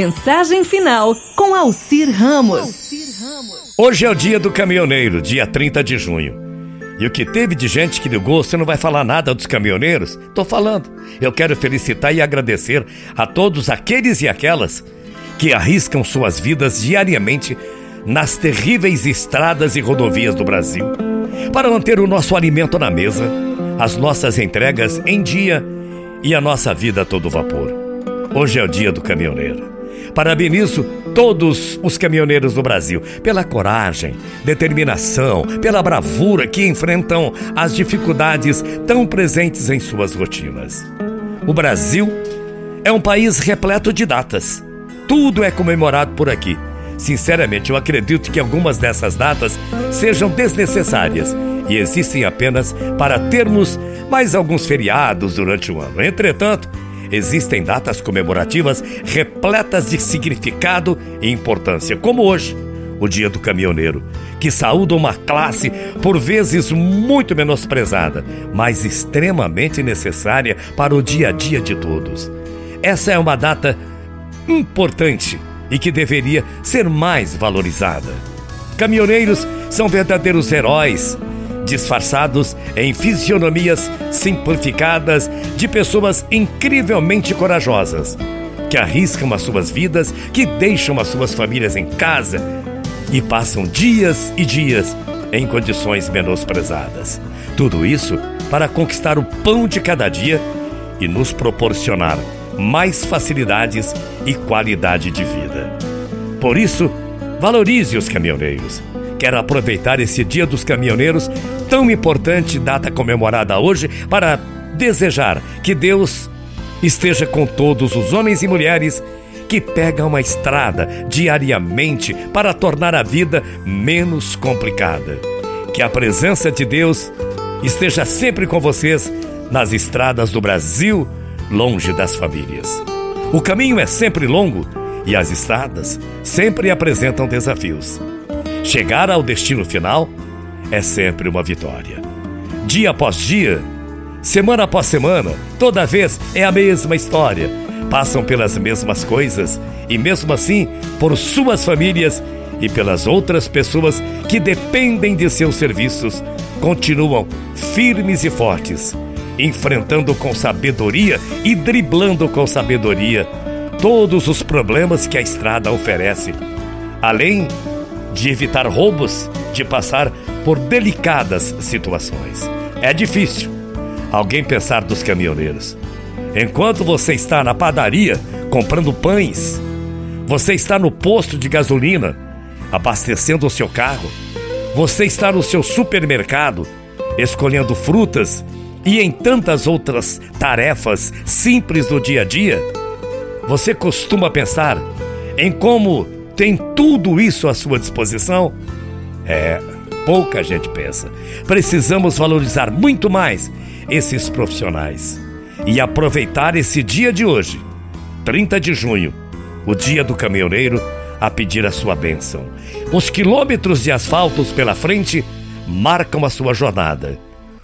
Mensagem final com Alcir Ramos. Hoje é o dia do caminhoneiro, dia 30 de junho. E o que teve de gente que ligou, você não vai falar nada dos caminhoneiros? Tô falando. Eu quero felicitar e agradecer a todos aqueles e aquelas que arriscam suas vidas diariamente nas terríveis estradas e rodovias do Brasil para manter o nosso alimento na mesa, as nossas entregas em dia e a nossa vida a todo vapor. Hoje é o dia do caminhoneiro. Parabenizo todos os caminhoneiros do Brasil pela coragem, determinação, pela bravura que enfrentam as dificuldades tão presentes em suas rotinas. O Brasil é um país repleto de datas. Tudo é comemorado por aqui. Sinceramente, eu acredito que algumas dessas datas sejam desnecessárias e existem apenas para termos mais alguns feriados durante o ano. Entretanto, existem datas comemorativas repletas de significado e importância, como hoje, o Dia do Caminhoneiro, que saúda uma classe por vezes muito menosprezada, mas extremamente necessária para o dia a dia de todos. Essa é uma data importante e que deveria ser mais valorizada. Caminhoneiros são verdadeiros heróis disfarçados em fisionomias simplificadas de pessoas incrivelmente corajosas, que arriscam as suas vidas, que deixam as suas famílias em casa e passam dias e dias em condições menosprezadas. Tudo isso para conquistar o pão de cada dia e nos proporcionar mais facilidades e qualidade de vida. Por isso, valorize os caminhoneiros Quero aproveitar esse Dia dos Caminhoneiros, tão importante data comemorada hoje, para desejar que Deus esteja com todos os homens e mulheres que pegam uma estrada diariamente para tornar a vida menos complicada. Que a presença de Deus esteja sempre com vocês nas estradas do Brasil, longe das famílias. O caminho é sempre longo e as estradas sempre apresentam desafios. Chegar ao destino final é sempre uma vitória. Dia após dia, semana após semana, toda vez é a mesma história. Passam pelas mesmas coisas e, mesmo assim, por suas famílias e pelas outras pessoas que dependem de seus serviços, continuam firmes e fortes, enfrentando com sabedoria e driblando com sabedoria todos os problemas que a estrada oferece. Além de evitar roubos, de passar por delicadas situações. É difícil alguém pensar dos caminhoneiros. Enquanto você está na padaria comprando pães, você está no posto de gasolina abastecendo o seu carro, você está no seu supermercado escolhendo frutas e em tantas outras tarefas simples do dia a dia, você costuma pensar em como tem tudo isso à sua disposição? É, pouca gente pensa. Precisamos valorizar muito mais esses profissionais e aproveitar esse dia de hoje, 30 de junho, o dia do caminhoneiro, a pedir a sua bênção. Os quilômetros de asfaltos pela frente marcam a sua jornada.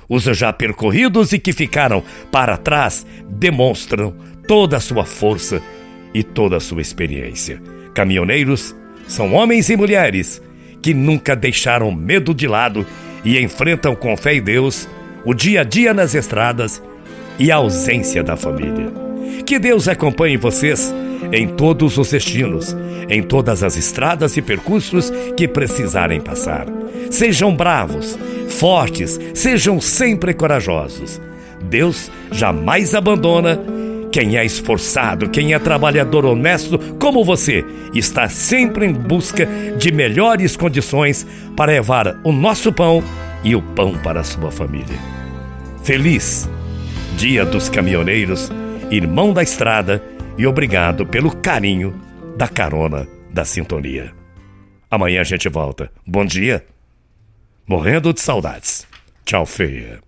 Os já percorridos e que ficaram para trás demonstram toda a sua força e toda a sua experiência. Caminhoneiros são homens e mulheres que nunca deixaram medo de lado e enfrentam com fé em Deus o dia a dia nas estradas e a ausência da família. Que Deus acompanhe vocês em todos os destinos, em todas as estradas e percursos que precisarem passar. Sejam bravos, fortes, sejam sempre corajosos. Deus jamais abandona quem é esforçado, quem é trabalhador honesto, como você, está sempre em busca de melhores condições para levar o nosso pão e o pão para a sua família. Feliz Dia dos Caminhoneiros, irmão da estrada, e obrigado pelo carinho da carona da sintonia. Amanhã a gente volta. Bom dia. Morrendo de saudades. Tchau, feia.